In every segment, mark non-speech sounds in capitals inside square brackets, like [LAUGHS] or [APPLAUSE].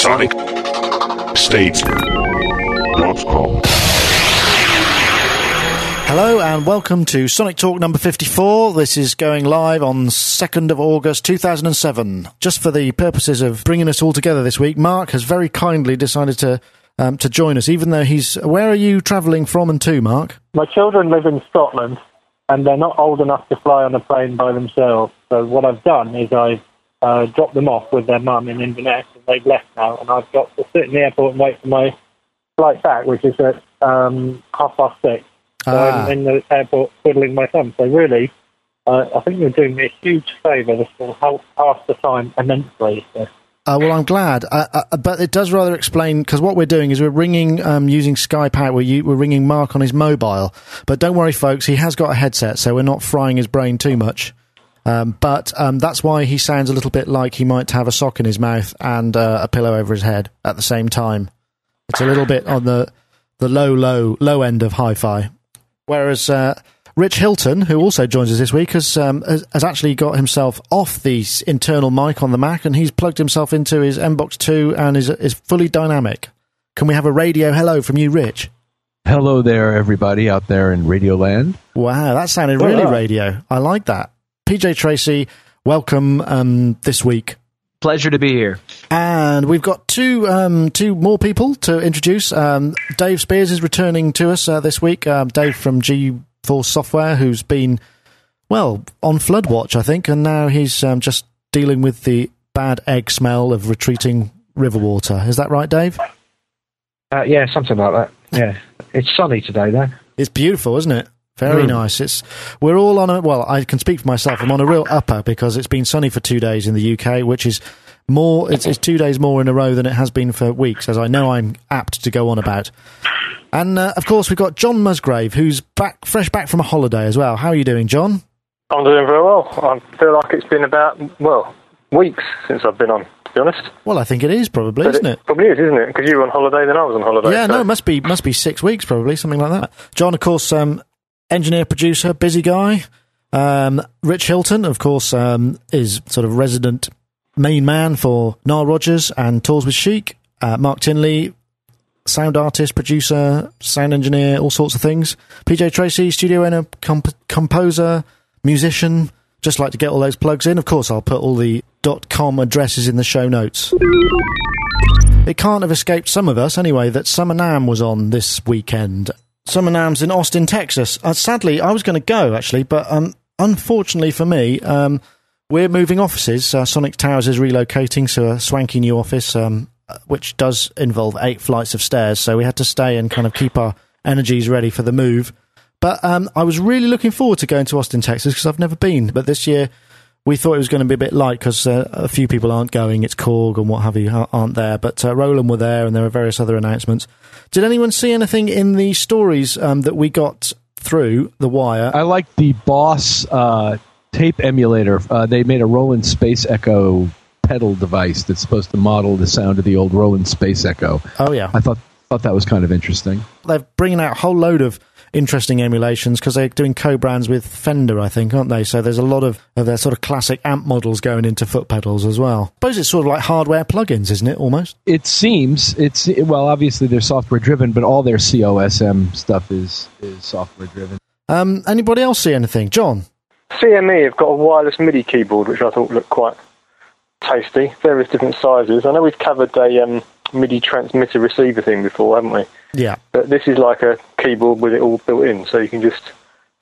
SonicState.com. Hello and welcome to Sonic Talk number 54. This is going live on 2nd of August 2007. Just for the purposes of bringing us all together this week, Mark has very kindly decided to um, to join us, even though he's. Where are you travelling from and to, Mark? My children live in Scotland and they're not old enough to fly on a plane by themselves. So what I've done is I've uh, dropped them off with their mum in Inverness and they've left now and I've got to sit in the airport and wait for my flight back, which is at um, half past six. So Ah. I'm in the airport twiddling my thumb. So really, uh, I think you're doing me a huge favour. This will help pass the time immensely. So. Uh, well, I'm glad, uh, uh, but it does rather explain because what we're doing is we're ringing um, using Skype out. We're, u- we're ringing Mark on his mobile, but don't worry, folks, he has got a headset, so we're not frying his brain too much. Um, but um, that's why he sounds a little bit like he might have a sock in his mouth and uh, a pillow over his head at the same time. It's a little bit on the the low, low, low end of hi-fi. Whereas uh, Rich Hilton, who also joins us this week, has, um, has has actually got himself off the internal mic on the Mac and he's plugged himself into his MBox Two and is is fully dynamic. Can we have a radio hello from you, Rich? Hello there, everybody out there in Radio Land. Wow, that sounded really wow. radio. I like that. PJ Tracy, welcome um, this week. Pleasure to be here. And we've got two um, two more people to introduce. Um, Dave Spears is returning to us uh, this week. Um, Dave from G Force Software, who's been well on flood watch, I think, and now he's um, just dealing with the bad egg smell of retreating river water. Is that right, Dave? Uh, yeah, something like that. Yeah, it's sunny today though. It's beautiful, isn't it? Very nice. It's we're all on a well. I can speak for myself. I'm on a real upper because it's been sunny for two days in the UK, which is more. It's, it's two days more in a row than it has been for weeks, as I know I'm apt to go on about. And uh, of course, we've got John Musgrave, who's back, fresh back from a holiday as well. How are you doing, John? I'm doing very well. I feel like it's been about, well, weeks since I've been on, to be honest. Well, I think it is probably, But isn't it? Probably is, isn't it? Because you were on holiday, then I was on holiday. Yeah, so- no, it must be must be six weeks probably, something like that. John, of course, um, engineer, producer, busy guy. Um, Rich Hilton, of course, um, is sort of resident main man for Nile Rodgers and Tours with Chic. Uh, Mark Tinley, sound artist, producer, sound engineer, all sorts of things. PJ Tracy, studio owner, comp- composer, musician. Just like to get all those plugs in. Of course, I'll put all the .com addresses in the show notes. It can't have escaped some of us, anyway, that Summer NAMM was on this weekend. Summer NAMM's in Austin, Texas. Uh, sadly, I was going to go, actually, but um, unfortunately for me, um, we're moving offices. Uh, Sonic Towers is relocating to a swanky new office, um, which does involve eight flights of stairs, so we had to stay and kind of keep our energies ready for the move. But um, I was really looking forward to going to Austin, Texas, because I've never been. But this year, we thought it was going to be a bit light because uh, a few people aren't going. It's Korg and what have you aren't there. But uh, Roland were there, and there were various other announcements. Did anyone see anything in the stories um, that we got through the wire? I like the Boss uh, tape emulator. Uh, they made a Roland Space Echo pedal device that's supposed to model the sound of the old Roland Space Echo. oh yeah, I thought thought that was kind of interesting. they're bringing out a whole load of interesting emulations because they're doing co-brands with Fender, I think, aren't they? So there's a lot of, of their sort of classic amp models going into foot pedals as well. I suppose it's sort of like hardware plugins, isn't it? Almost. It seems it's well, obviously they're software driven, but all their COSM stuff is is software driven. Um, anybody else see anything, John? CME have got a wireless MIDI keyboard, which I thought looked quite tasty. Various different sizes. I know we've covered a um, MIDI transmitter receiver thing before, haven't we? Yeah. But this is like a keyboard with it all built in, so you can just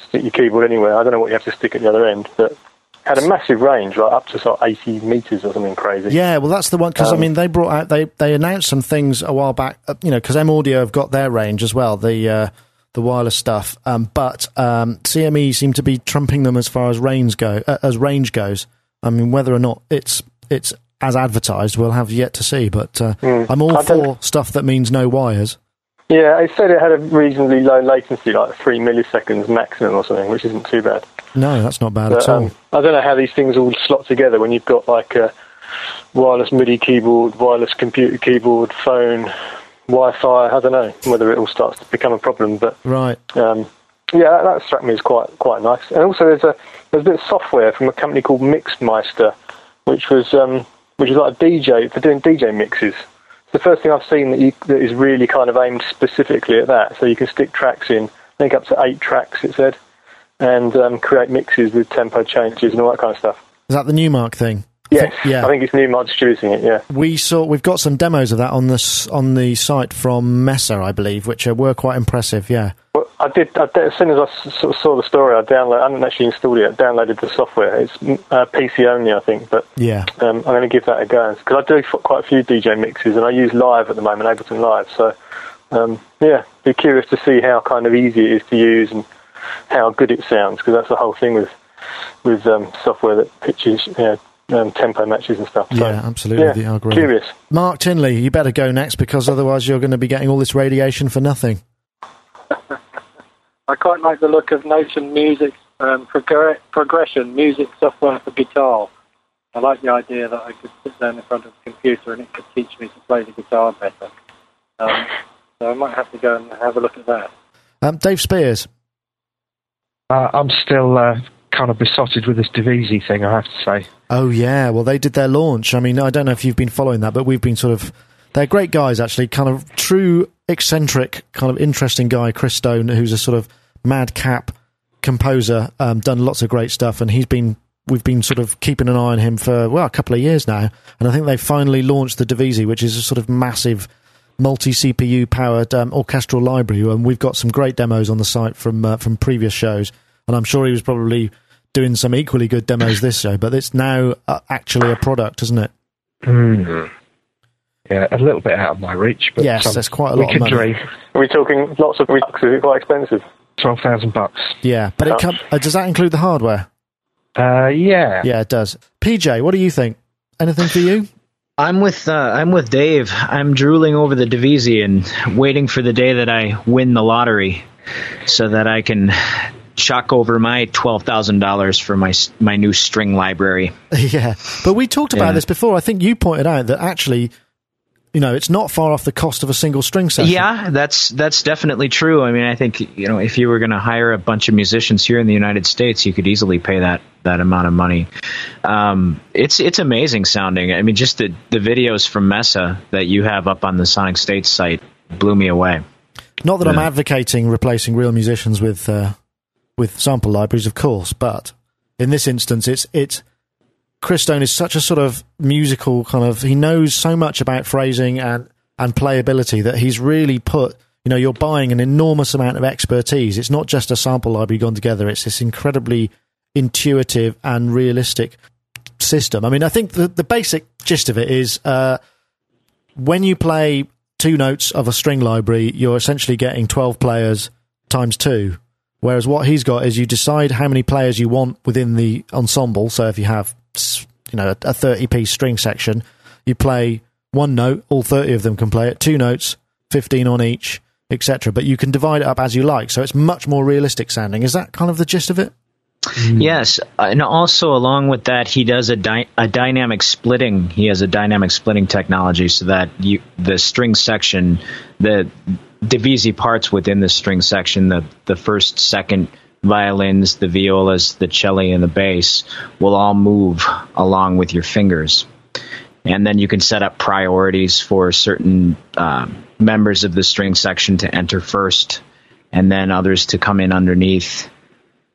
stick your keyboard anywhere. I don't know what you have to stick at the other end, but had a massive range, like up to sort of 80 meters or something crazy. Yeah, well, that's the one because I Um, mean they brought out they they announced some things a while back. Uh, you know, because M Audio have got their range as well, the uh, the wireless stuff. Um, but um, CME seem to be trumping them as far as range go uh, as range goes. I mean, whether or not it's it's as advertised, we'll have yet to see. But uh, I'm all. I for stuff that means no wires. Yeah, it said it had a reasonably low latency, like three milliseconds maximum or something, which isn't too bad. No, that's not bad But, at all. um, I don't know how these things all slot together when you've got like a wireless MIDI keyboard, wireless computer keyboard, phone, Wi-Fi. I don't know whether it all starts to become a problem, but right. um, yeah, that, that struck me as quite quite nice. And also, there's a there's a bit of software from a company called Mixmeister, which was um, which is like a DJ for doing DJ mixes. The first thing I've seen that, you, that is really kind of aimed specifically at that. So you can stick tracks in, I think up to eight tracks, it said, and um, create mixes with tempo changes and all that kind of stuff. Is that the Newmark thing? Yes, yeah. I think it's Newmark distributing it. Yeah, We saw we've got some demos of that on this on the site from Messe, I believe, which were quite impressive. Yeah, well, I did. I did as soon as I saw the story, I downloaded. I haven't actually installed it. I downloaded the software. It's mm, uh, PC only, I think, but yeah, um, I'm going to give that a go because I do f- quite a few DJ mixes and I use Live at the moment, Ableton Live. So um, yeah, be curious to see how kind of easy it is to use and how good it sounds because that's the whole thing with with um, software that pitches, you know, um, tempo matches and stuff. So, yeah, absolutely. yeah, the algorithm. curious. Mark Tinley, you better go next because otherwise you're going to be getting all this radiation for nothing. [LAUGHS] I quite like the look of Notion Music um, progr- progression music software for guitar. I like the idea that I could sit down in front of a computer and it could teach me to play the guitar better. Um, [LAUGHS] so I might have to go and have a look at that. Um, Dave Spears. Uh, I'm still uh, kind of besotted with this Divisi thing, I have to say. Oh yeah, well they did their launch. I mean, I don't know if you've been following that, but we've been sort of. They're great guys, actually. Kind of true eccentric, kind of interesting guy, Chris Stone, who's a sort of madcap composer. Um, done lots of great stuff, and he's been. We've been sort of keeping an eye on him for well a couple of years now, and I think they finally launched the Divisi, which is a sort of massive multi CPU powered um, orchestral library, and we've got some great demos on the site from uh, from previous shows. And I'm sure he was probably doing some equally good demos this show, but it's now uh, actually a product, isn't it? Mm. Yeah, a little bit out of my reach, but Yes, um, that's quite a we lot of can money. dream. Are we talking lots of bucks? Is it quite expensive? Twelve thousand bucks. Yeah, but it com- uh, does that include the hardware? Uh, yeah. Yeah, it does. PJ, what do you think? Anything for you? I'm with uh, I'm with Dave. I'm drooling over the Divisi and waiting for the day that I win the lottery, so that I can chuck over my twelve thousand dollars for my my new string library. [LAUGHS] yeah, but we talked about Yeah. this before. I think you pointed out that actually, you know, it's not far off the cost of a single string session. Yeah, that's that's definitely true. I mean, I think you know if you were going to hire a bunch of musicians here in the United States, you could easily pay that that amount of money. Um, it's it's amazing sounding. I mean, just the the videos from Messe that you have up on the Sonic States site blew me away. Not that I'm advocating replacing real musicians with uh, with sample libraries, of course, but in this instance, it's it's Chris Stone is such a sort of musical kind of. He knows so much about phrasing and and playability that he's really put. You know, you're buying an enormous amount of expertise. It's not just a sample library gone together. It's this incredibly intuitive and realistic system. I mean, I think the the basic gist of it is. Uh, when you play two notes of a string library, you're essentially getting 12 players times two. Whereas what he's got is you decide how many players you want within the ensemble. So if you have, s- you know, a 30 piece string section, you play one note, all 30 of them can play it, two notes, 15 on each, etc. But you can divide it up as you like. So it's much more realistic sounding. Is that kind of the gist of it? Mm. Yes, and also along with that, he does a, dy- a dynamic splitting. He has a dynamic splitting technology so that you the string section, the divisi parts within the string section, the the first, second violins, the violas, the cello, and the bass will all move along with your fingers. And then you can set up priorities for certain um, members of the string section to enter first, and then others to come in underneath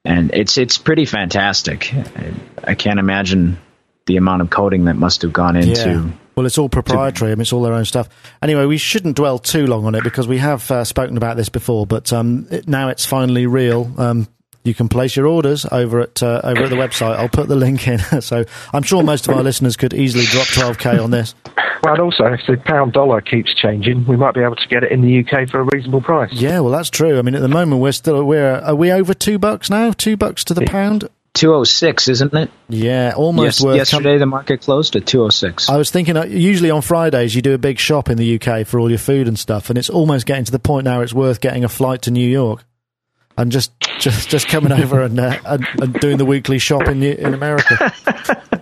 and it's it's pretty fantastic. I, I can't imagine the amount of coding that must have gone into. Well, it's all proprietary. I mean, it's all their own stuff. Anyway, we shouldn't dwell too long on it because we have uh, spoken about this before. But um, it, now it's finally real. Um, you can place your orders over at uh, over at the website. I'll put the link in. [LAUGHS] so I'm sure most of our listeners could easily drop 12k on this. Well, and also, if the pound dollar keeps changing, we might be able to get it in the UK for a reasonable price. Yeah, well, that's true. I mean, at the moment we're still we're are we over two bucks now? Two bucks to the pound? 206, isn't it? Yeah, almost Yes, worth. yesterday the market closed at 206. I was thinking, uh, usually on Fridays you do a big shop in the UK for all your food and stuff, and it's almost getting to the point now it's worth getting a flight to New York and just just just coming [LAUGHS] over and, uh, and and doing the weekly shop in in America. [LAUGHS]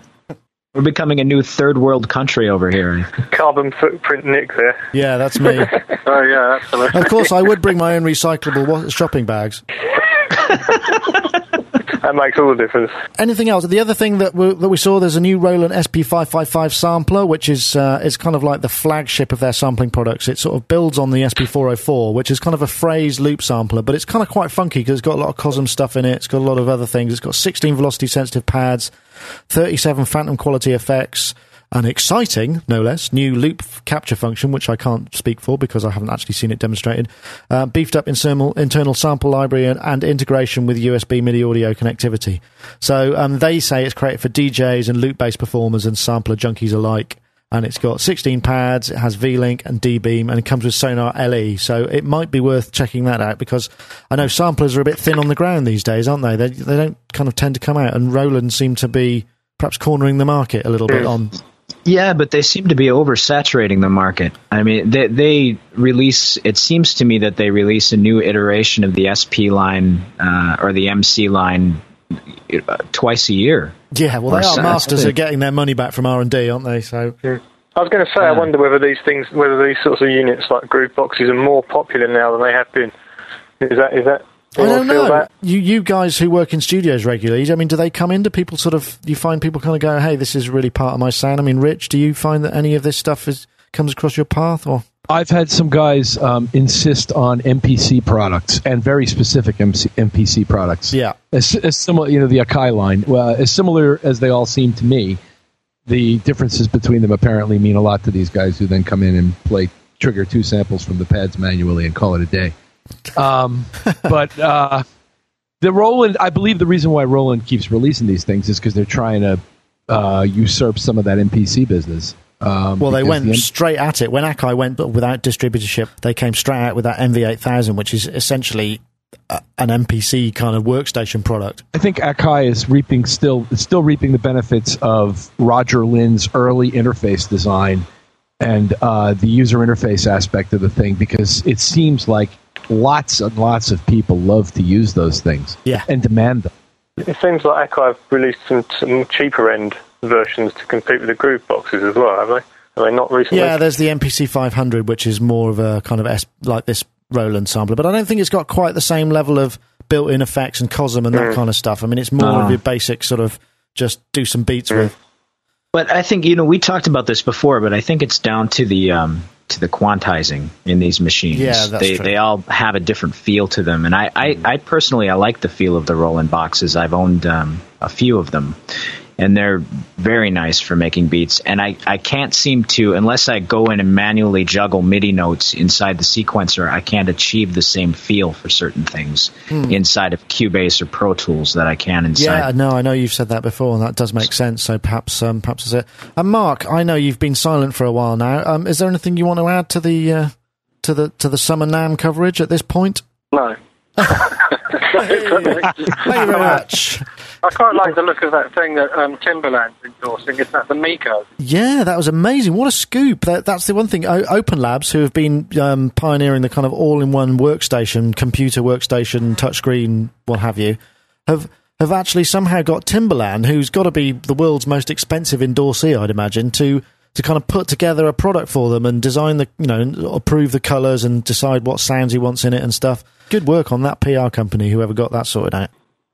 We're becoming a new third world country over here. Carbon footprint Nick there. Yeah, that's me. [LAUGHS] Oh yeah, absolutely. Of course, I would bring my own recyclable shopping bags. That makes all the difference. Anything else? The other thing that we, that we saw, there's a new Roland SP555 sampler, which is uh, is kind of like the flagship of their sampling products. It sort of builds on the SP404, which is kind of a phrase loop sampler, but it's kind of quite funky because it's got a lot of Cosm stuff in it. It's got a lot of other things. It's got 16 velocity sensitive pads, 37 phantom quality effects an exciting, no less, new loop capture function, which I can't speak for because I haven't actually seen it demonstrated. Uh, beefed up internal, internal sample library and, and, integration with USB MIDI audio connectivity. So um, they say it's created for DJs and loop based performers and sampler junkies alike. And it's got 16 pads, it has V Link and D Beam, and it comes with Sonar LE. So it might be worth checking that out because I know samplers are a bit thin on the ground these days, aren't they? They, they don't kind of tend to come out, and Roland seem to be perhaps cornering the market a little bit on yeah, but they seem to be oversaturating the market. I mean, they, they release. It seems to me that they release a new iteration of the SP line uh, or the MC line uh, twice a year. Yeah, well, they are masters at getting their money back from R and D, aren't they? So. I was going to say, I wonder whether these things, whether these sorts of units like groove boxes are more popular now than they have been. Is that is that I don't know. That? You you guys who work in studios regularly, I mean, do they come in? Do people sort of you find people kind of go, "Hey, this is really part of my sound"? I mean, Rich, do you find that any of this stuff is comes across your path, or I've had some guys um, insist on MPC products and very specific MC, MPC products. Yeah, as, as similar, you know, the Akai line, well, as similar as they all seem to me. The differences between them apparently mean a lot to these guys who then come in and play trigger two samples from the pads manually and call it a day. Um, [LAUGHS] but uh, the Roland, I believe the reason why Roland keeps releasing these things is because they're trying to uh, usurp some of that MPC business. Um, well, they went the M- straight at it when Akai went, but without distributorship, they came straight out with that MV8000, which is essentially an MPC kind of workstation product. I think Akai is reaping still still reaping the benefits of Roger Linn's early interface design and uh, the user interface aspect of the thing because it seems like lots and lots of people love to use those things yeah. and demand them. It seems like Akai have released some, some cheaper end versions to compete with the Groove boxes as well, have they? Have they not recently? Yeah, there's the MPC 500, which is more of a kind of S, like this Roland sampler, but I don't think it's got quite the same level of built-in effects and Cosm and that mm. kind of stuff. I mean, it's more uh. of ah. your basic sort of just do some beats mm. with. But I think you know we talked about this before, but I think it's down to the um, to the quantizing in these machines. Yeah, that's they true. they all have a different feel to them, and I, I, I personally I like the feel of the Roland boxes. I've owned um, a few of them, and they're very nice for making beats. And I, I can't seem to, unless I go in and manually juggle MIDI notes inside the sequencer, I can't achieve the same feel for certain things hmm. inside of Cubase or Pro Tools that I can inside. Yeah, no, I know you've said that before, and that does make sense. So perhaps, um, perhaps is it. And Mark, I know you've been silent for a while now. Um, is there anything you want to add to the uh, to the to the summer NAMM coverage at this point? No. Thank you very much. I quite like the look of that thing that um, Timbaland's endorsing. Is that the Miko? Yeah, that was amazing. What a scoop! That, that's the one thing. O- Open Labs, who have been um, pioneering the kind of all-in-one workstation, computer workstation, touchscreen, what have you, have have actually somehow got Timbaland, who's got to be the world's most expensive endorsee, I'd imagine, to to kind of put together a product for them and design the, you know, approve the colours and decide what sounds he wants in it and stuff. Good work on that PR company, whoever got that sorted out.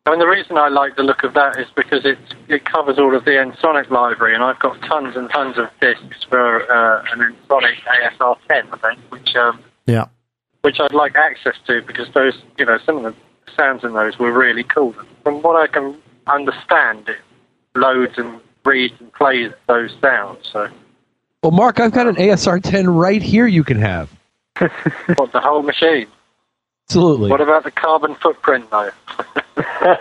I mean, the reason I like the look of that is because it it covers all of the Ensoniq library, and I've got tons and tons of discs for uh, an Ensoniq ASR 10, I think, which um, yeah, which I'd like access to because those, you know, some of the sounds in those were really cool. From what I can understand, it loads and reads and plays those sounds. So, well, Mark, I've got an ASR 10 right here. You can have. [LAUGHS] what the whole machine? Absolutely. What about the carbon footprint, though? [LAUGHS]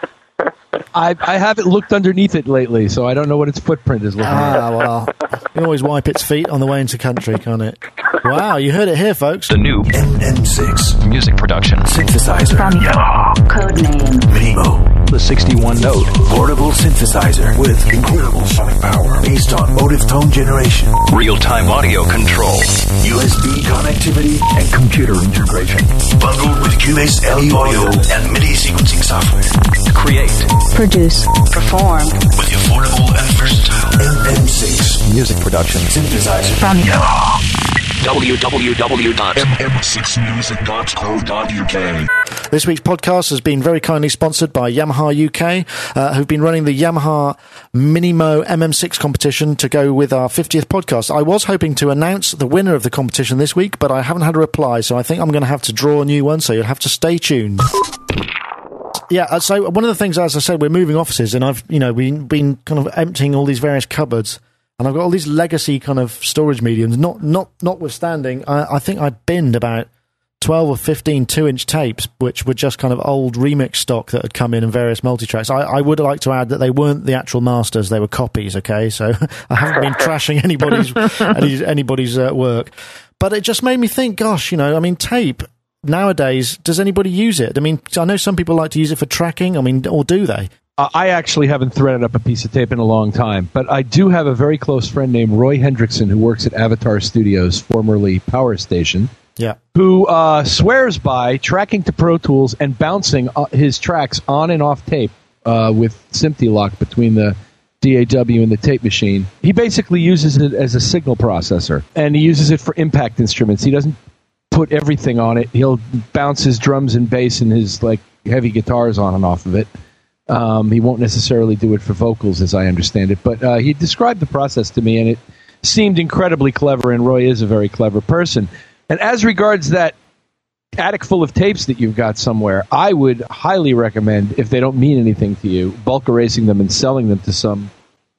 I, I haven't looked underneath it lately, so I don't know what its footprint is looking ah, like. well, you can always wipe its feet on the way into country, can't it? Wow, you heard it here, folks. The new MM6 music production synthesizer from Yamaha. Codename Minimo. The 61 note portable synthesizer with incredible sonic power based on Motif tone generation, real time audio control, USB connectivity, and computer integration. Bundled with Cubase LE audio and MIDI sequencing software. To create, produce, perform with the affordable and versatile MM6 music production synthesizer from Yamaha. www.mm6music.co.uk. This week's podcast has been very kindly sponsored by Yamaha UK, uh, who've been running the Yamaha Minimo MM6 competition to go with our 50th podcast. I was hoping to announce the winner of the competition this week, but I haven't had a reply, so I think I'm going to have to draw a new one, so you'll have to stay tuned. Yeah, uh, so one of the things, as I said, we're moving offices, and I've, you know, been, been kind of emptying all these various cupboards, and I've got all these legacy kind of storage mediums. Not, not, notwithstanding, I, I think I binned about 12 or 15 two inch tapes, which were just kind of old remix stock that had come in in various multi tracks. I, I would like to add that they weren't the actual masters, they were copies, okay? So [LAUGHS] I haven't been trashing anybody's, [LAUGHS] any, anybody's uh, work. But it just made me think, gosh, you know, I mean, tape nowadays, does anybody use it? I mean, I know some people like to use it for tracking, I mean, or do they? I actually haven't threaded up a piece of tape in a long time, but I do have a very close friend named Roy Hendrickson who works at Avatar Studios, formerly Power Station, Yeah. who uh, swears by tracking to Pro Tools and bouncing uh, his tracks on and off tape uh, with SMPTE lock between the DAW and the tape machine. He basically uses it as a signal processor, and he uses it for impact instruments. He doesn't put everything on it. He'll bounce his drums and bass and his like heavy guitars on and off of it. Um, he won't necessarily do it for vocals, as I understand it, but uh, he described the process to me, and it seemed incredibly clever. And Roy is a very clever person. And as regards that attic full of tapes that you've got somewhere, I would highly recommend, if they don't mean anything to you, bulk erasing them and selling them to some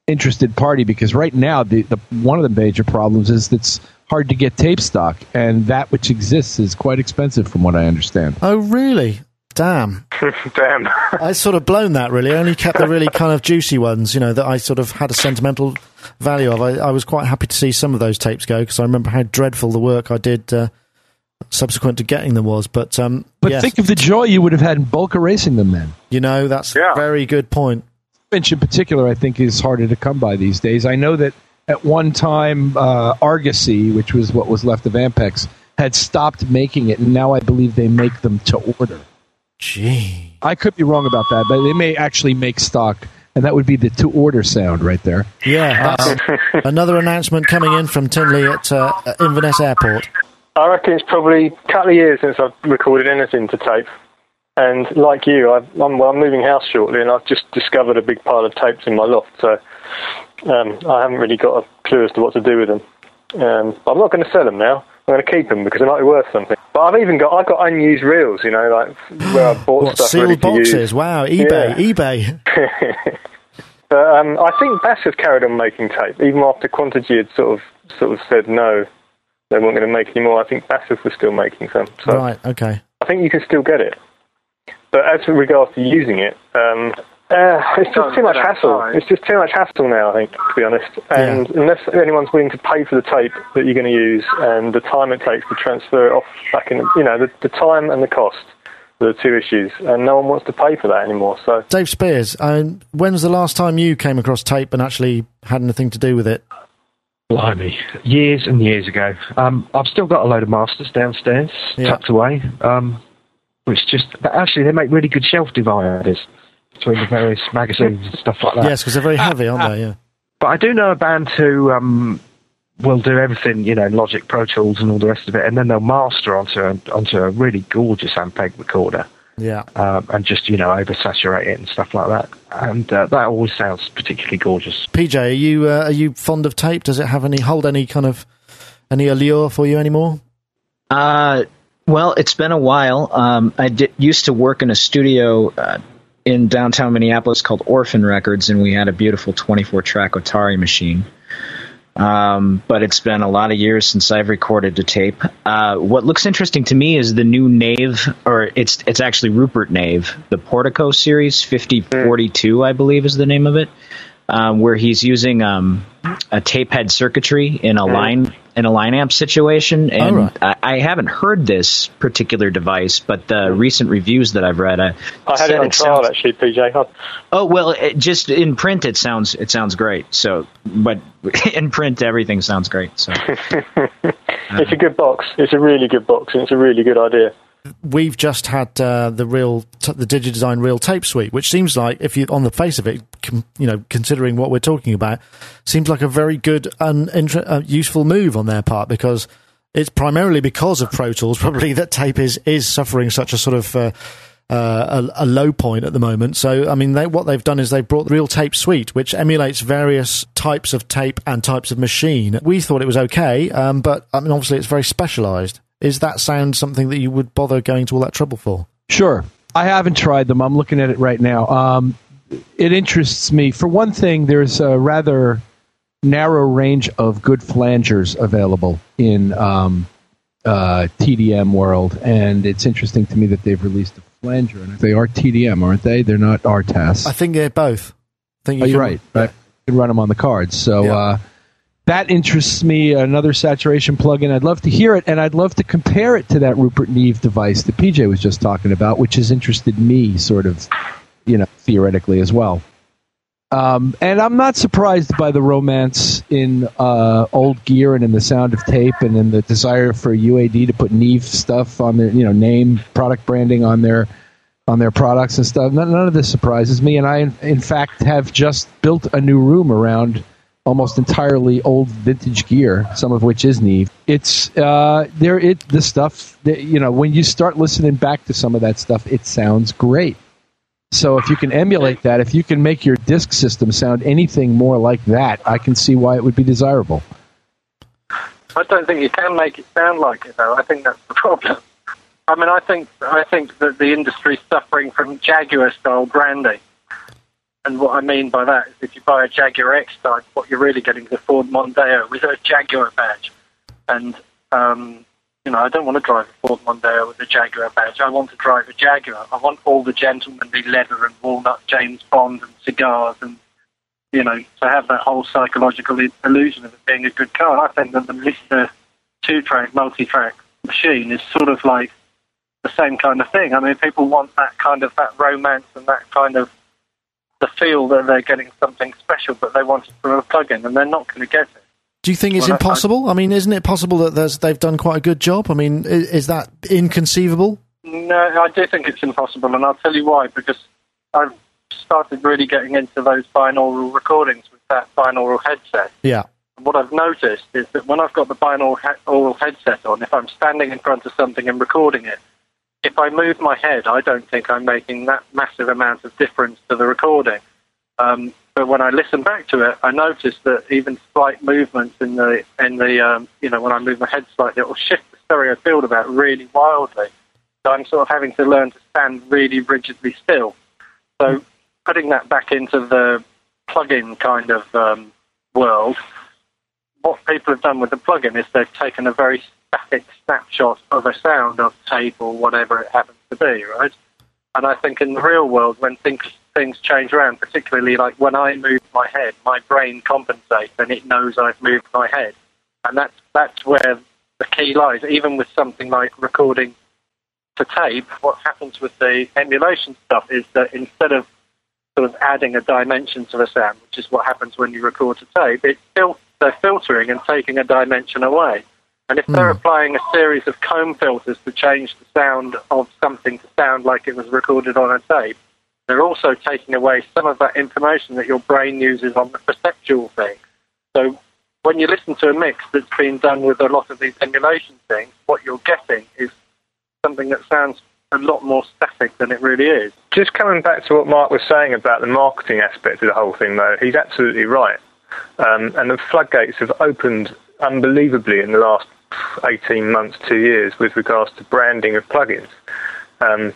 interested party. Because right now, the, the one of the major problems is it's hard to get tape stock, and that which exists is quite expensive, from what I understand. Oh, really? Damn. [LAUGHS] Damn. I sort of blown that really. I only kept the really kind of juicy ones, you know, that I sort of had a sentimental value of. I, I was quite happy to see some of those tapes go because I remember how dreadful the work I did uh, subsequent to getting them was. But um, But yes, think of the joy you would have had in bulk erasing them then. you know, that's Yeah. a very good point. Finch in particular, I think, is harder to come by these days. I know that at one time, uh, Quantegy, which was what was left of Ampex, had stopped making it, and now I believe they make them to order. Gee. I could be wrong about that, but they may actually make stock, and that would be the to order sound right there. Yeah, that's [LAUGHS] another announcement coming in from Tinley at uh, Inverness Airport. I reckon it's probably a couple of years since I've recorded anything to tape. And like you, I've, I'm, well, I'm moving house shortly, and I've just discovered a big pile of tapes in my loft. So um, I haven't really got a clue as to what to do with them. Um, I'm not going to sell them now. I'm going to keep them because they might be worth something. But I've even got I've got unused reels, you know, like where I bought What, stuff sealed boxes? Wow, eBay, eBay. [LAUGHS] But um, I think Bass have carried on making tape, even after Quantegy had sort of sort of said no, they weren't going to make any more. I think BASF was still making some. So Right, okay. I think you can still get it. But as regards to using it, um, uh, it's just too much hassle. It's just too much hassle now, I think, to be honest. And unless anyone's willing to pay for the tape that you're going to use and the time it takes to transfer it off back in, you know, the, the time and the cost are the two issues, and no one wants to pay for that anymore. So Dave Spears, um, when was the last time you came across tape and actually had anything to do with it? Blimey, years and years ago. Um, I've still got a load of masters downstairs, Yeah. tucked away. Um, which just, but actually, they make really good shelf dividers between the various magazines and stuff like that. Yes, because they're very heavy, aren't they? Yeah. But I do know a band who um, will do everything, you know, Logic, Pro Tools, and all the rest of it, and then they'll master onto a, onto a really gorgeous Ampex recorder. Yeah. Um, and just you know oversaturate it and stuff like that, and uh, that always sounds particularly gorgeous. PJ, are you uh, are you fond of tape? Does it have any hold any kind of any allure for you anymore? Uh, well, it's been a while. Um, I did, used to work in a studio uh, in downtown Minneapolis called Orphan Records, and we had a beautiful 24 track Otari machine. Um, but it's been a lot of years since I've recorded to tape. Uh, what looks interesting to me is the new Neve, or it's it's actually Rupert Neve, the Portico series 5042, I believe is the name of it, um, where he's using um, a tape head circuitry in a line in a line amp situation. Oh, and right. I, I haven't heard this particular device, but the recent reviews that I've read, I, I had said it on trial sounds- actually, PJ. I- Oh well, it, just in print, it sounds it sounds great. So, but [LAUGHS] in print, everything sounds great. So, [LAUGHS] It's a good box. It's a really good box, and it's a really good idea. We've just had uh, the real t- the DigiDesign Reel Tape Suite, which seems like, if you on the face of it, com- you know, considering what we're talking about, seems like a very good and inter- uh, useful move on their part because it's primarily because of Pro Tools, probably that tape is is suffering such a sort of uh, uh, a, a, low point at the moment. So, I mean, they, what they've done is they've brought the Reel Tape Suite, which emulates various types of tape and types of machine. We thought it was okay, um, but I mean, obviously, it's very specialized. Is that sound something that you would bother going to all that trouble for? Sure. I haven't tried them. I'm looking at it right now. Um, it interests me. For one thing, there's a rather narrow range of good flangers available in um, uh, TDM world, and it's interesting to me that they've released a flanger, and they are TDM, aren't they? They're not RTAS. I think they're both. I think you oh, you're right. Yeah. You can run them on the cards. So yeah. uh, that interests me. Another saturation plugin. I'd love to hear it, and I'd love to compare it to that Rupert Neve device that PJ was just talking about, which has interested me, sort of, you know, theoretically as well. Um, and I'm not surprised by the romance in uh, old gear and in the sound of tape and in the desire for UAD to put Neve stuff on their, you know, name product branding on their on their products and stuff. None, none of this surprises me, and I, in, in fact, have just built a new room around almost entirely old vintage gear, some of which is Neve. It's uh, there. It the stuff that you know when you start listening back to some of that stuff, it sounds great. So if you can emulate that, if you can make your disk system sound anything more like that, I can see why it would be desirable. I don't think you can make it sound like it, though. I think that's the problem. I mean, I think I think that the industry is suffering from Jaguar style branding. And what I mean by that is if you buy a Jaguar X type, what you're really getting is a Ford Mondeo with a Jaguar badge. And um, you know, I don't want to drive a Ford Mondeo with a Jaguar badge. I want to drive a Jaguar. I want all the gentlemanly leather and walnut James Bond and cigars and, you know, to have that whole psychological illusion of it being a good car. I think that the Lister two-track, multi-track machine is sort of like the same kind of thing. I mean, people want that kind of, that romance and that kind of, the feel that they're getting something special, but they want it from a plug-in and they're not going to get it. Do you think it's well, impossible? I, I, mean, isn't it possible that they've done quite a good job? I mean, is, is, that inconceivable? No, I do think it's impossible, and I'll tell you why. Because I've started really getting into those binaural recordings with that binaural headset. Yeah. And what I've noticed is that when I've got the binaural headset on, if I'm standing in front of something and recording it, if I move my head, I don't think I'm making that massive amount of difference to the recording. Um, but when I listen back to it, I notice that even slight movements in the in the um, you know when I move my head slightly, it will shift the stereo field about really wildly. So I'm sort of having to learn to stand really rigidly still. So putting that back into the plug-in kind of um, world, what people have done with the plug-in is they've taken a very static snapshot of a sound of tape or whatever it happens to be, right? And I think in the real world, when things things change around, particularly like when I move my head, my brain compensates and it knows I've moved my head. And that's, that's where the key lies. Even with something like recording to tape, what happens with the emulation stuff is that instead of sort of adding a dimension to the sound, which is what happens when you record to tape, it's fil- they're filtering and taking a dimension away. And if they're mm. applying a series of comb filters to change the sound of something to sound like it was recorded on a tape, they're also taking away some of that information that your brain uses on the perceptual thing. So when you listen to a mix that's been done with a lot of these emulation things, what you're getting is something that sounds a lot more static than it really is. Just coming back to what Mark was saying about the marketing aspect of the whole thing, though, he's absolutely right. Um, and the floodgates have opened unbelievably in the last 18 months, two years, with regards to branding of plugins. Um,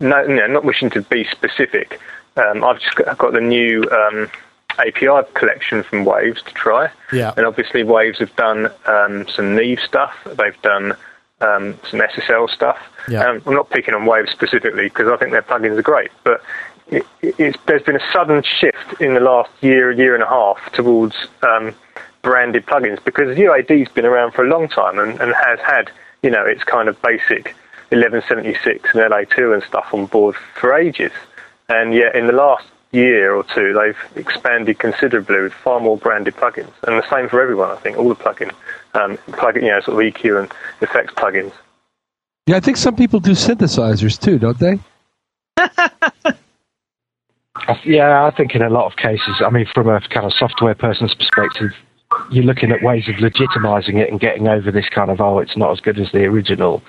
no, no, not wishing to be specific. Um, I've just got, got the new um, API collection from Waves to try. Yeah. And obviously, Waves have done um, some Neve stuff. They've done um, some SSL stuff. Yeah. Um, I'm not picking on Waves specifically because I think their plugins are great, but it, there's been a sudden shift in the last year, year and a half towards um, branded plugins because UAD's been around for a long time and, and has had, you know, its kind of basic 1176 and LA2 and stuff on board for ages. And yet, in the last year or two, they've expanded considerably with far more branded plugins. And the same for everyone, I think, all the plugin, um, plugin, you know, sort of EQ and effects plugins. Yeah, I think some people do synthesizers too, don't they? [LAUGHS] yeah, I think in a lot of cases, I mean, from a kind of software person's perspective, you're looking at ways of legitimizing it and getting over this kind of oh, it's not as good as the original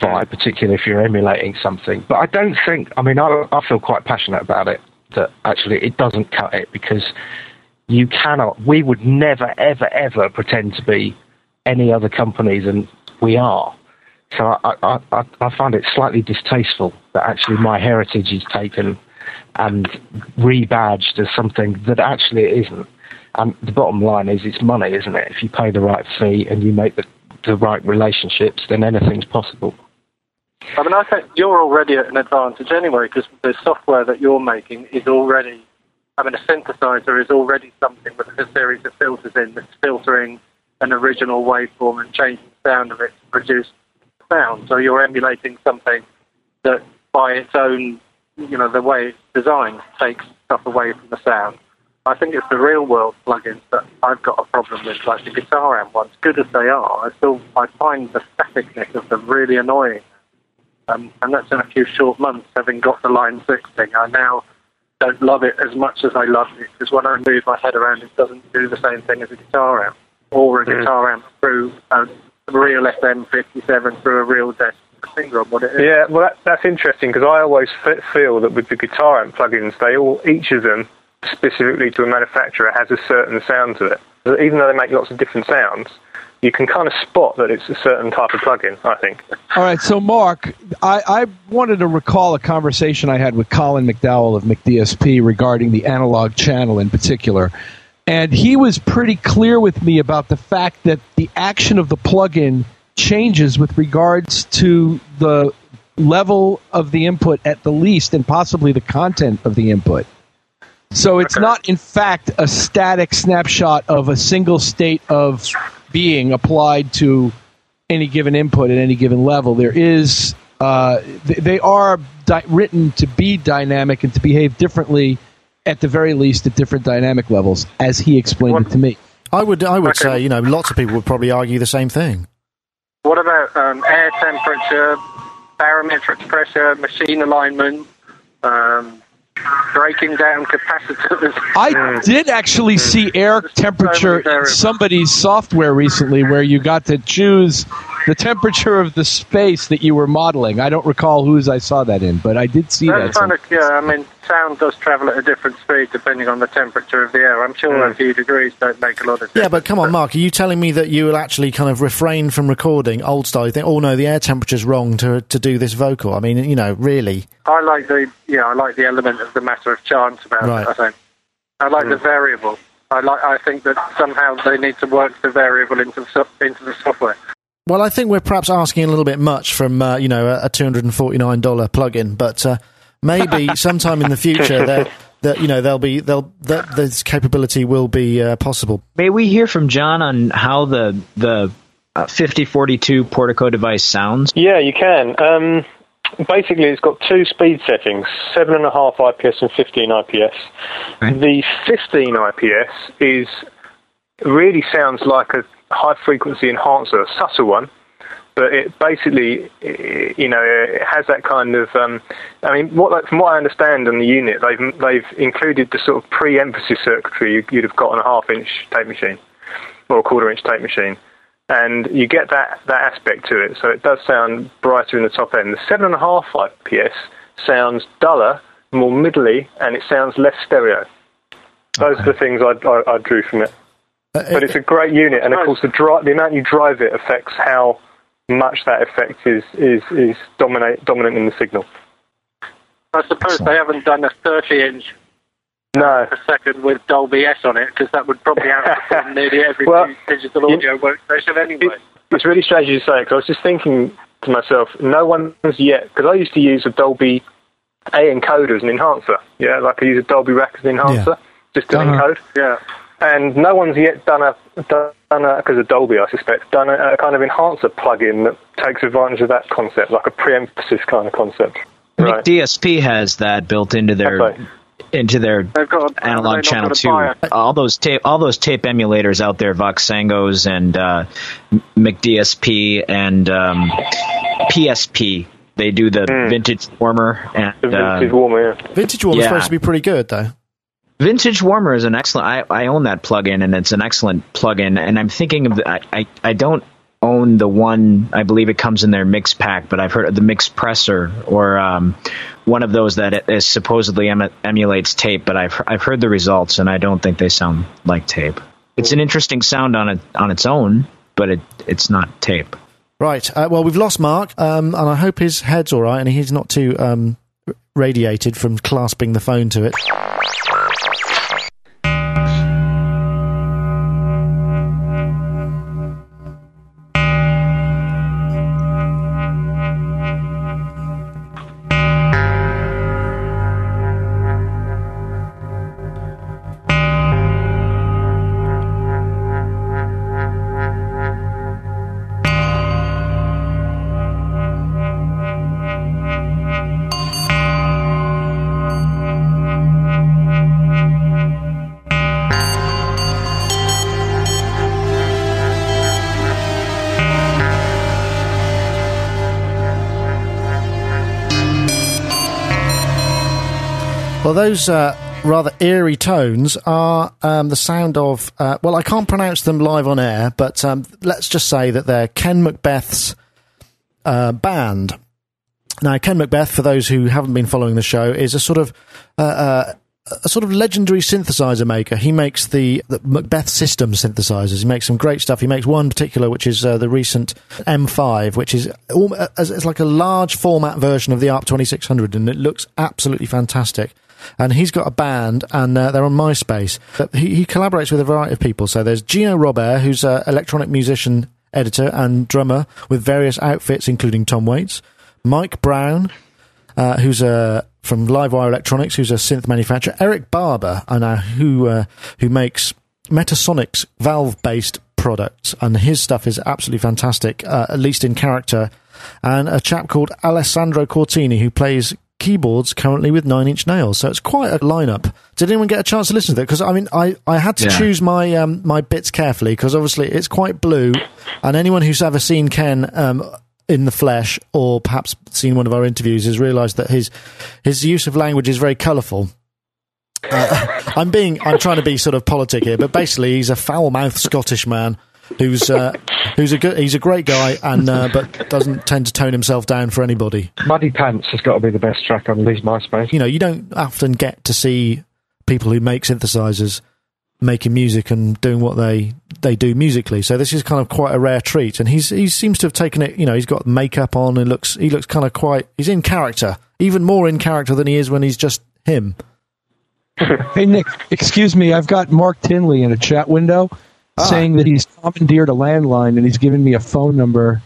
vibe, particularly if you're emulating something. But I don't think. I mean, I, I feel quite passionate about it. That actually it doesn't cut it because you cannot. We would never, ever, ever pretend to be any other company than we are. So I, I, I, I find it slightly distasteful that actually my heritage is taken and rebadged as something that actually it isn't. And the bottom line is it's money, isn't it? If you pay the right fee and you make the, the right relationships, then anything's possible. I mean, I think you're already at an advantage anyway because the software that you're making is already, I mean, a synthesizer is already something with a series of filters in that's filtering an original waveform and changing the sound of it to produce sound. So you're emulating something that, by its own, you know, the way it's designed, takes stuff away from the sound. I think it's the real world plugins that I've got a problem with, like the guitar amp ones. Good as they are, I still I find the staticness of them really annoying. Um, and that's in a few short months, having got the Line 6 thing. I now don't love it as much as I loved it, because when I move my head around, it doesn't do the same thing as a guitar amp, or a Mm. guitar amp through a real SM57 through a real desk finger on what it is. Yeah, well, that, that's interesting because I always f- feel that with the guitar amp plugins, they all each of them specifically to a manufacturer has a certain sound to it. Even though they make lots of different sounds, you can kind of spot that it's a certain type of plugin. I think. All right, so Mark, I, I wanted to recall a conversation I had with Colin McDowell of McDSP regarding the analog channel in particular. And he was pretty clear with me about the fact that the action of the plugin changes with regards to the level of the input at the least and possibly the content of the input. So it's not, in fact, a static snapshot of a single state of being applied to any given input at any given level. There is, uh, th- they are di- written to be dynamic and to behave differently, at the very least, at different dynamic levels, as he explained it to me. I would, I would Okay. say, you know, lots of people would probably argue the same thing. What about um, air temperature, barometric pressure, machine alignment, um, breaking down capacitors? I did actually see air temperature in somebody's software recently where you got to choose the temperature of the space that you were modeling. I don't recall whose I saw that in, but I did see that. That's kind of, yeah, I mean, sound does travel at a different speed depending on the temperature of the air. I'm sure hmm. a few degrees don't make a lot of difference. Yeah, but come on, Mark, are you telling me that you will actually kind of refrain from recording old style? You think, oh no, the air temperature's wrong to to do this vocal. I mean, you know, really. I like the, yeah, I like the element of the matter of chance about Right. it, I think. I like the hmm. variable. I like. I think that somehow they need to work the variable into the, into the software. Well, I think we're perhaps asking a little bit much from uh, you know a, a two hundred and forty nine dollar plugin, but uh, maybe [LAUGHS] sometime in the future that [LAUGHS] that you know there'll be they'll that this capability will be uh, possible. May we hear from John on how the the uh, 5042 Portico device sounds? Yeah, you can. Um, basically, it's got two speed settings: seven and a half IPS and fifteen IPS. Right. The fifteen IPS is really sounds like a high frequency enhancer, a subtle one. But it basically, you know, it has that kind of. Um, I mean, what from what I understand on the unit, they've they've included the sort of pre-emphasis circuitry you- you'd have got on a half-inch tape machine or a quarter-inch tape machine and you get that, that aspect to it. So it does sound brighter in the top end. The seven and a half IPS sounds duller, more middly, and it sounds less stereo. Those are the things I, I, I drew from it. Uh, But it's a great unit, and of course the dri- the amount you drive it affects how much that effect is is is dominate dominant in the signal. I suppose they haven't done a 30 inch No, per second with Dolby S on it because that would probably outperform [LAUGHS] nearly every Well, digital you- audio workstation anyway. It- it's really strange you say because I was just thinking to myself, no one's yet because I used to use a Dolby A encoder as an enhancer. Yeah, like I use a Dolby rack as an enhancer, just to Uh-huh. encode. Yeah. And no one's yet done a done a because of Dolby, I suspect, done a, a kind of enhancer plugin that takes advantage of that concept, like a pre-emphasis kind of concept. Right. DSP has that built into their Okay. into their got analog channel gonna too. All those tape, all those tape emulators out there, Voxangos and uh, McDSP and um, PSP. They do the vintage warmer and The uh, vintage warmer, yeah. Vintage one was Yeah. supposed to be pretty good though. Vintage Warmer is an excellent. I, I own that plugin, and it's an excellent plugin. And I'm thinking of the. I, I, I don't own the one. I believe it comes in their mix pack, but I've heard the Mixpressor or um, one of those that is supposedly em- emulates tape. But I've I've heard the results, and I don't think they sound like tape. It's an interesting sound on it on its own, but it it's not tape. Right. Uh, well, we've lost Mark, um, and I hope his head's all right, and he's not too um, radiated from clasping the phone to it. Those uh, rather eerie tones are um, the sound of, uh, well, I can't pronounce them live on air, but um, let's just say that they're Ken Macbeth's uh, band. Now, Ken Macbeth, for those who haven't been following the show, is a sort of uh, uh, a sort of legendary synthesizer maker. He makes the, the, Macbeth system synthesizers. He makes some great stuff. He makes one particular, which is uh, the recent M5, which is it's like a large format version of the ARP 2600, and it looks absolutely fantastic and he's got a band, and uh, they're on MySpace. He, he, collaborates with a variety of people. So there's Gino Robair, who's an electronic musician, editor, and drummer with various outfits, including Tom Waits. Mike Brown, uh, who's a from Livewire Electronics, who's a synth manufacturer. Eric Barbour, uh, who uh, who makes Metasonix valve-based products, and his stuff is absolutely fantastic, uh, at least in character. And a chap called Alessandro Cortini, who plays keyboards currently with Nine Inch Nails. So it's quite a lineup. Did anyone get a chance to listen to that? Because I mean, I, I had to yeah. choose my um, my bits carefully because obviously it's quite blue, and anyone who's ever seen Ken um, in the flesh or perhaps seen one of our interviews has realised that his his use of language is very colourful. Uh, [LAUGHS] I'm being, I'm trying to be sort of politic here, but basically he's a foul-mouthed Scottish man who's uh, who's a good, he's a great guy, and uh, but doesn't tend to tone himself down for anybody. Muddy Pants has got to be the best track on these MySpace. You know, you don't often get to see people who make synthesizers making music and doing what they they do musically. So this is kind of quite a rare treat, and he's he seems to have taken it. You know, he's got makeup on and looks he looks kind of quite he's in character, even more in character than he is when he's just him. [LAUGHS] hey Nick, excuse me, I've got Mark Tinley in a chat window ah. saying that he's commandeered a landline and he's given me a phone number.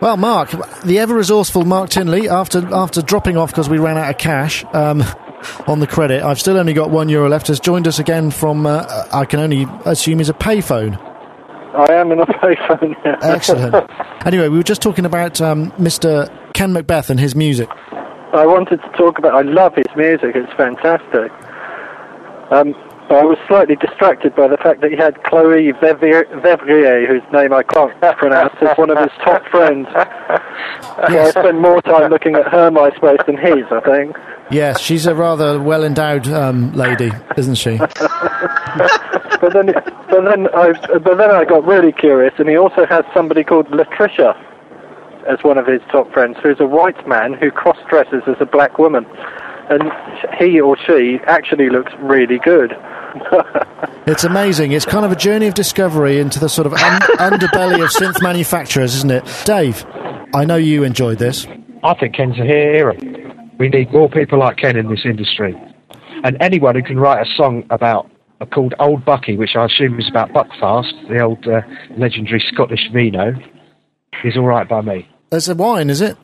Well, Mark, the ever resourceful Mark Tinley, after after dropping off because we ran out of cash um, [LAUGHS] on the credit, I've still only got one euro left. Has joined us again from uh, I can only assume is a payphone. I am in a [LAUGHS] payphone. Yeah. Excellent. [LAUGHS] anyway, we were just talking about um, Mr. Ken Macbeth and his music. I wanted to talk about. I love his music. It's fantastic. Um, I was slightly distracted by the fact that he had Chloe Vevrier, whose name I can't [LAUGHS] pronounce, as one of his top friends. So I spend more time looking at her MySpace than his, I think. Yes, she's a rather well endowed um, lady, isn't she? [LAUGHS] but then, but then I, but then I got really curious, and he also has somebody called Latricia as one of his top friends, who's a white man who cross dresses as a black woman, and he or she actually looks really good. It's amazing. It's kind of a journey of discovery into the sort of un- [LAUGHS] underbelly of synth manufacturers, isn't it? Dave, I know you enjoyed this. I think Ken's a hero. We need more people like Ken in this industry. And anyone who can write a song about uh, called Old Bucky, which I assume is about Buckfast, the old uh, legendary Scottish vino, is all right by me. It's a wine, is it?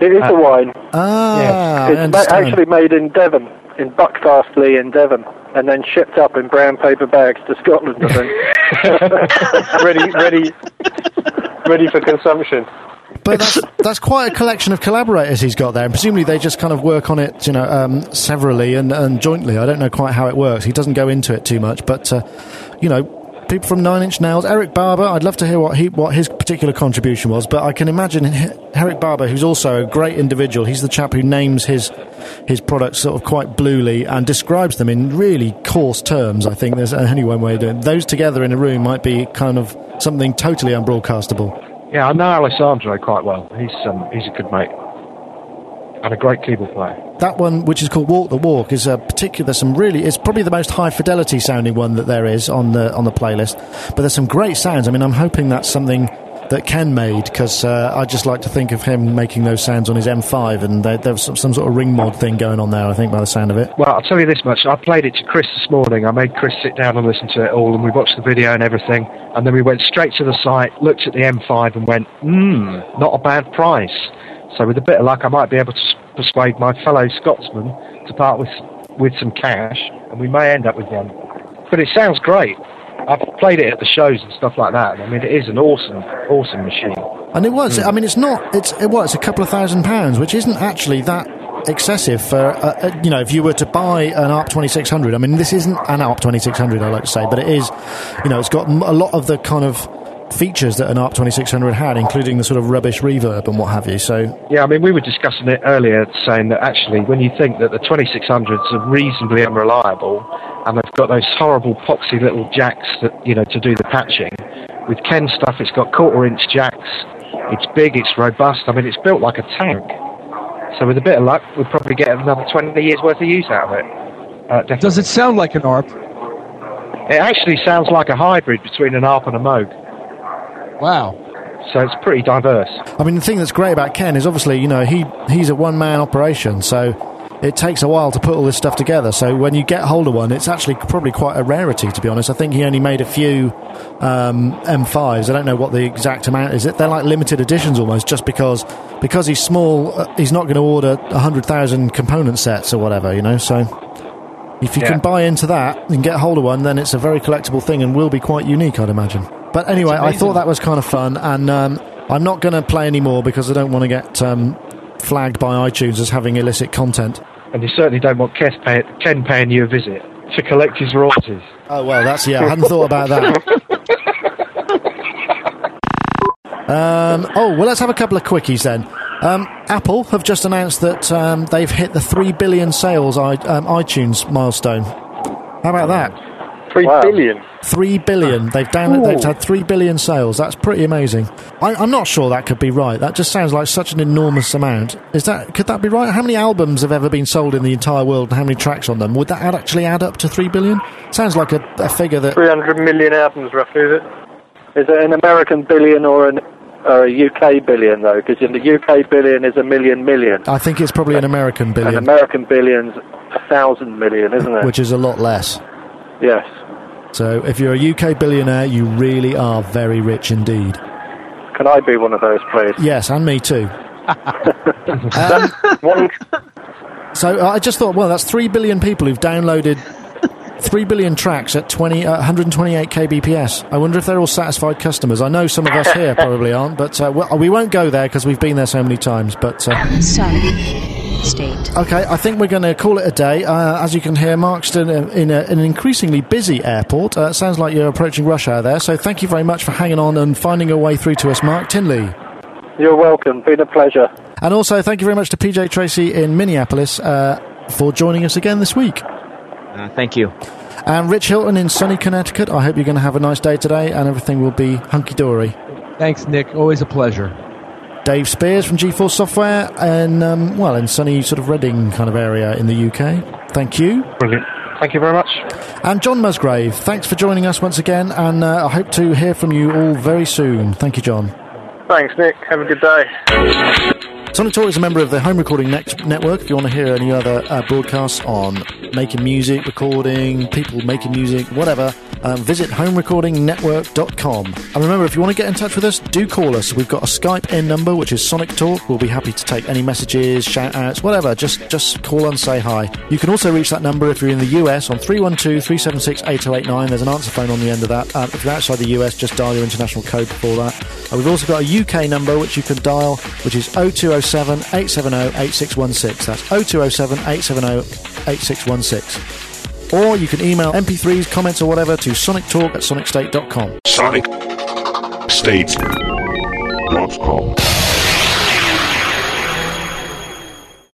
It is uh, a wine. Ah, yes. It's ma- actually made in Devon, in Buckfastleigh in Devon and then shipped up in brown paper bags to Scotland. I think. [LAUGHS] ready, ready, ready for consumption. But that's that's quite a collection of collaborators he's got there, and presumably they just kind of work on it, you know, um, severally and, and jointly. I don't know quite how it works. He doesn't go into it too much, but uh, you know, people from Nine Inch Nails. Eric Barbour, I'd love to hear what he what his particular contribution was, but I can imagine Eric Barbour, who's also a great individual. He's the chap who names his his products sort of quite bluely and describes them in really coarse terms. I think there's only one way to do it. Those together in a room might be kind of something totally unbroadcastable. Yeah, I know Alessandro quite well. He's um, he's a good mate and a great keyboard player. That one, which is called Walk the Walk, is a particular. There's some really. It's probably the most high fidelity sounding one that there is on the on the playlist. But there's some great sounds. I mean, I'm hoping that's something that Ken made because uh, I just like to think of him making those sounds on his M5, and there, there was some, some, sort of ring mod thing going on there. I think by the sound of it. Well, I'll tell you this much: I played it to Chris this morning. I made Chris sit down and listen to it all, and we watched the video and everything, and then we went straight to the site, looked at the M5, and went, "Hmm, not a bad price." So with a bit of luck, I might be able to persuade my fellow Scotsman to part with with some cash, and we may end up with one. But it sounds great. I've played it at the shows and stuff like that. I mean, it is an awesome, awesome machine. And it was. I mean, it's not. It's it was a couple of thousand pounds, which isn't actually that excessive for uh, uh, you know if you were to buy an ARP 2600. I mean, this isn't an ARP 2600, I like to say, but it is. You know, it's got a lot of the kind of features that an ARP 2600 had, including the sort of rubbish reverb and what have you. So yeah, I mean, we were discussing it earlier, saying that actually, when you think that the 2600s are reasonably unreliable, and they've got those horrible poxy little jacks that you know to do the patching. With Ken stuff, it's got quarter-inch jacks. It's big, it's robust. I mean, it's built like a tank. So with a bit of luck, we'll probably get another 20 years worth of use out of it. Uh, Does it sound like an ARP? It actually sounds like a hybrid between an ARP and a Moog. Wow. So it's pretty diverse. I mean, the thing that's great about Ken is obviously, you know, he he's a one man operation, so it takes a while to put all this stuff together. So when you get hold of one, it's actually probably quite a rarity, to be honest. I think he only made a few um, M5s. I don't know what the exact amount is. They're like limited editions almost, just because because he's small, uh, he's not going to order hundred thousand component sets or whatever, you know. So if you yeah. can buy into that and get hold of one, then it's a very collectible thing and will be quite unique, I'd imagine. But anyway, I thought that was kind of fun, and um, I'm not going to play anymore because I don't want to get um, flagged by iTunes as having illicit content. And you certainly don't want Ken, pay, Ken paying you a visit to collect his royalties. Oh well, that's yeah. I hadn't thought about that. [LAUGHS] um, oh well, let's have a couple of quickies then. Um, Apple have just announced that um, they've hit the three billion sales I, um, iTunes milestone. How about that? Three wow. billion. Three billion. They've down, they've had three billion sales. That's pretty amazing. I, am not sure that could be right. That just sounds like such an enormous amount. Is that could that be right? How many albums have ever been sold in the entire world, and how many tracks on them? Would that add, actually add up to three billion? Sounds like a, a figure that three hundred million albums, roughly. Is it? Is it an American billion or an or a UK billion though? Because in the UK billion is a million million. I think it's probably an American billion. An American billion's a thousand million, isn't it? Which is a lot less. Yes. So if you're a UK billionaire, you really are very rich indeed. Can I be one of those, please? Yes, and me too. [LAUGHS] um, [LAUGHS] so I just thought, well, that's three billion people who've downloaded three billion tracks at 20, uh, 128 kbps. I wonder if they're all satisfied customers. I know some of us here probably aren't, but uh, we won't go there because we've been there so many times. But uh, state. Okay, I think we're going to call it a day. Uh, as you can hear, Mark's in, a, in, a, in an increasingly busy airport. Uh, sounds like you're approaching rush hour there. So thank you very much for hanging on and finding your way through to us, Mark Tinley. You're welcome. Been a pleasure. And also, thank you very much to PJ Tracy in Minneapolis uh, for joining us again this week. Uh, thank you. And Rich Hilton in sunny Connecticut. I hope you're going to have a nice day today and everything will be hunky dory. Thanks, Nick. Always a pleasure. Dave Spears from G4 Software, and um, well, in sunny sort of Reading kind of area in the UK. Thank you. Brilliant. Thank you very much. And John Musgrave, thanks for joining us once again, and uh, I hope to hear from you all very soon. Thank you, John. Thanks, Nick. Have a good day. Sonic Talk is a member of the Home Recording Network. If you want to hear any other uh, broadcasts on making music, recording, people making music, whatever, um, visit homerecordingnetwork.com. And remember, if you want to get in touch with us, do call us. We've got a Skype in number, which is Sonic Talk. We'll be happy to take any messages, shout outs, whatever. Just, just call and say hi. You can also reach that number if you're in the US on 312 376 8089. There's an answer phone on the end of that. Uh, if you're outside the US, just dial your international code before that. Uh, we've also got a UK number which you can dial, which is 0207 870 8616. That's 0207 870 8616. or you can email MP3s, comments, or whatever to sonictalk at sonicstate.com. SonicState.com.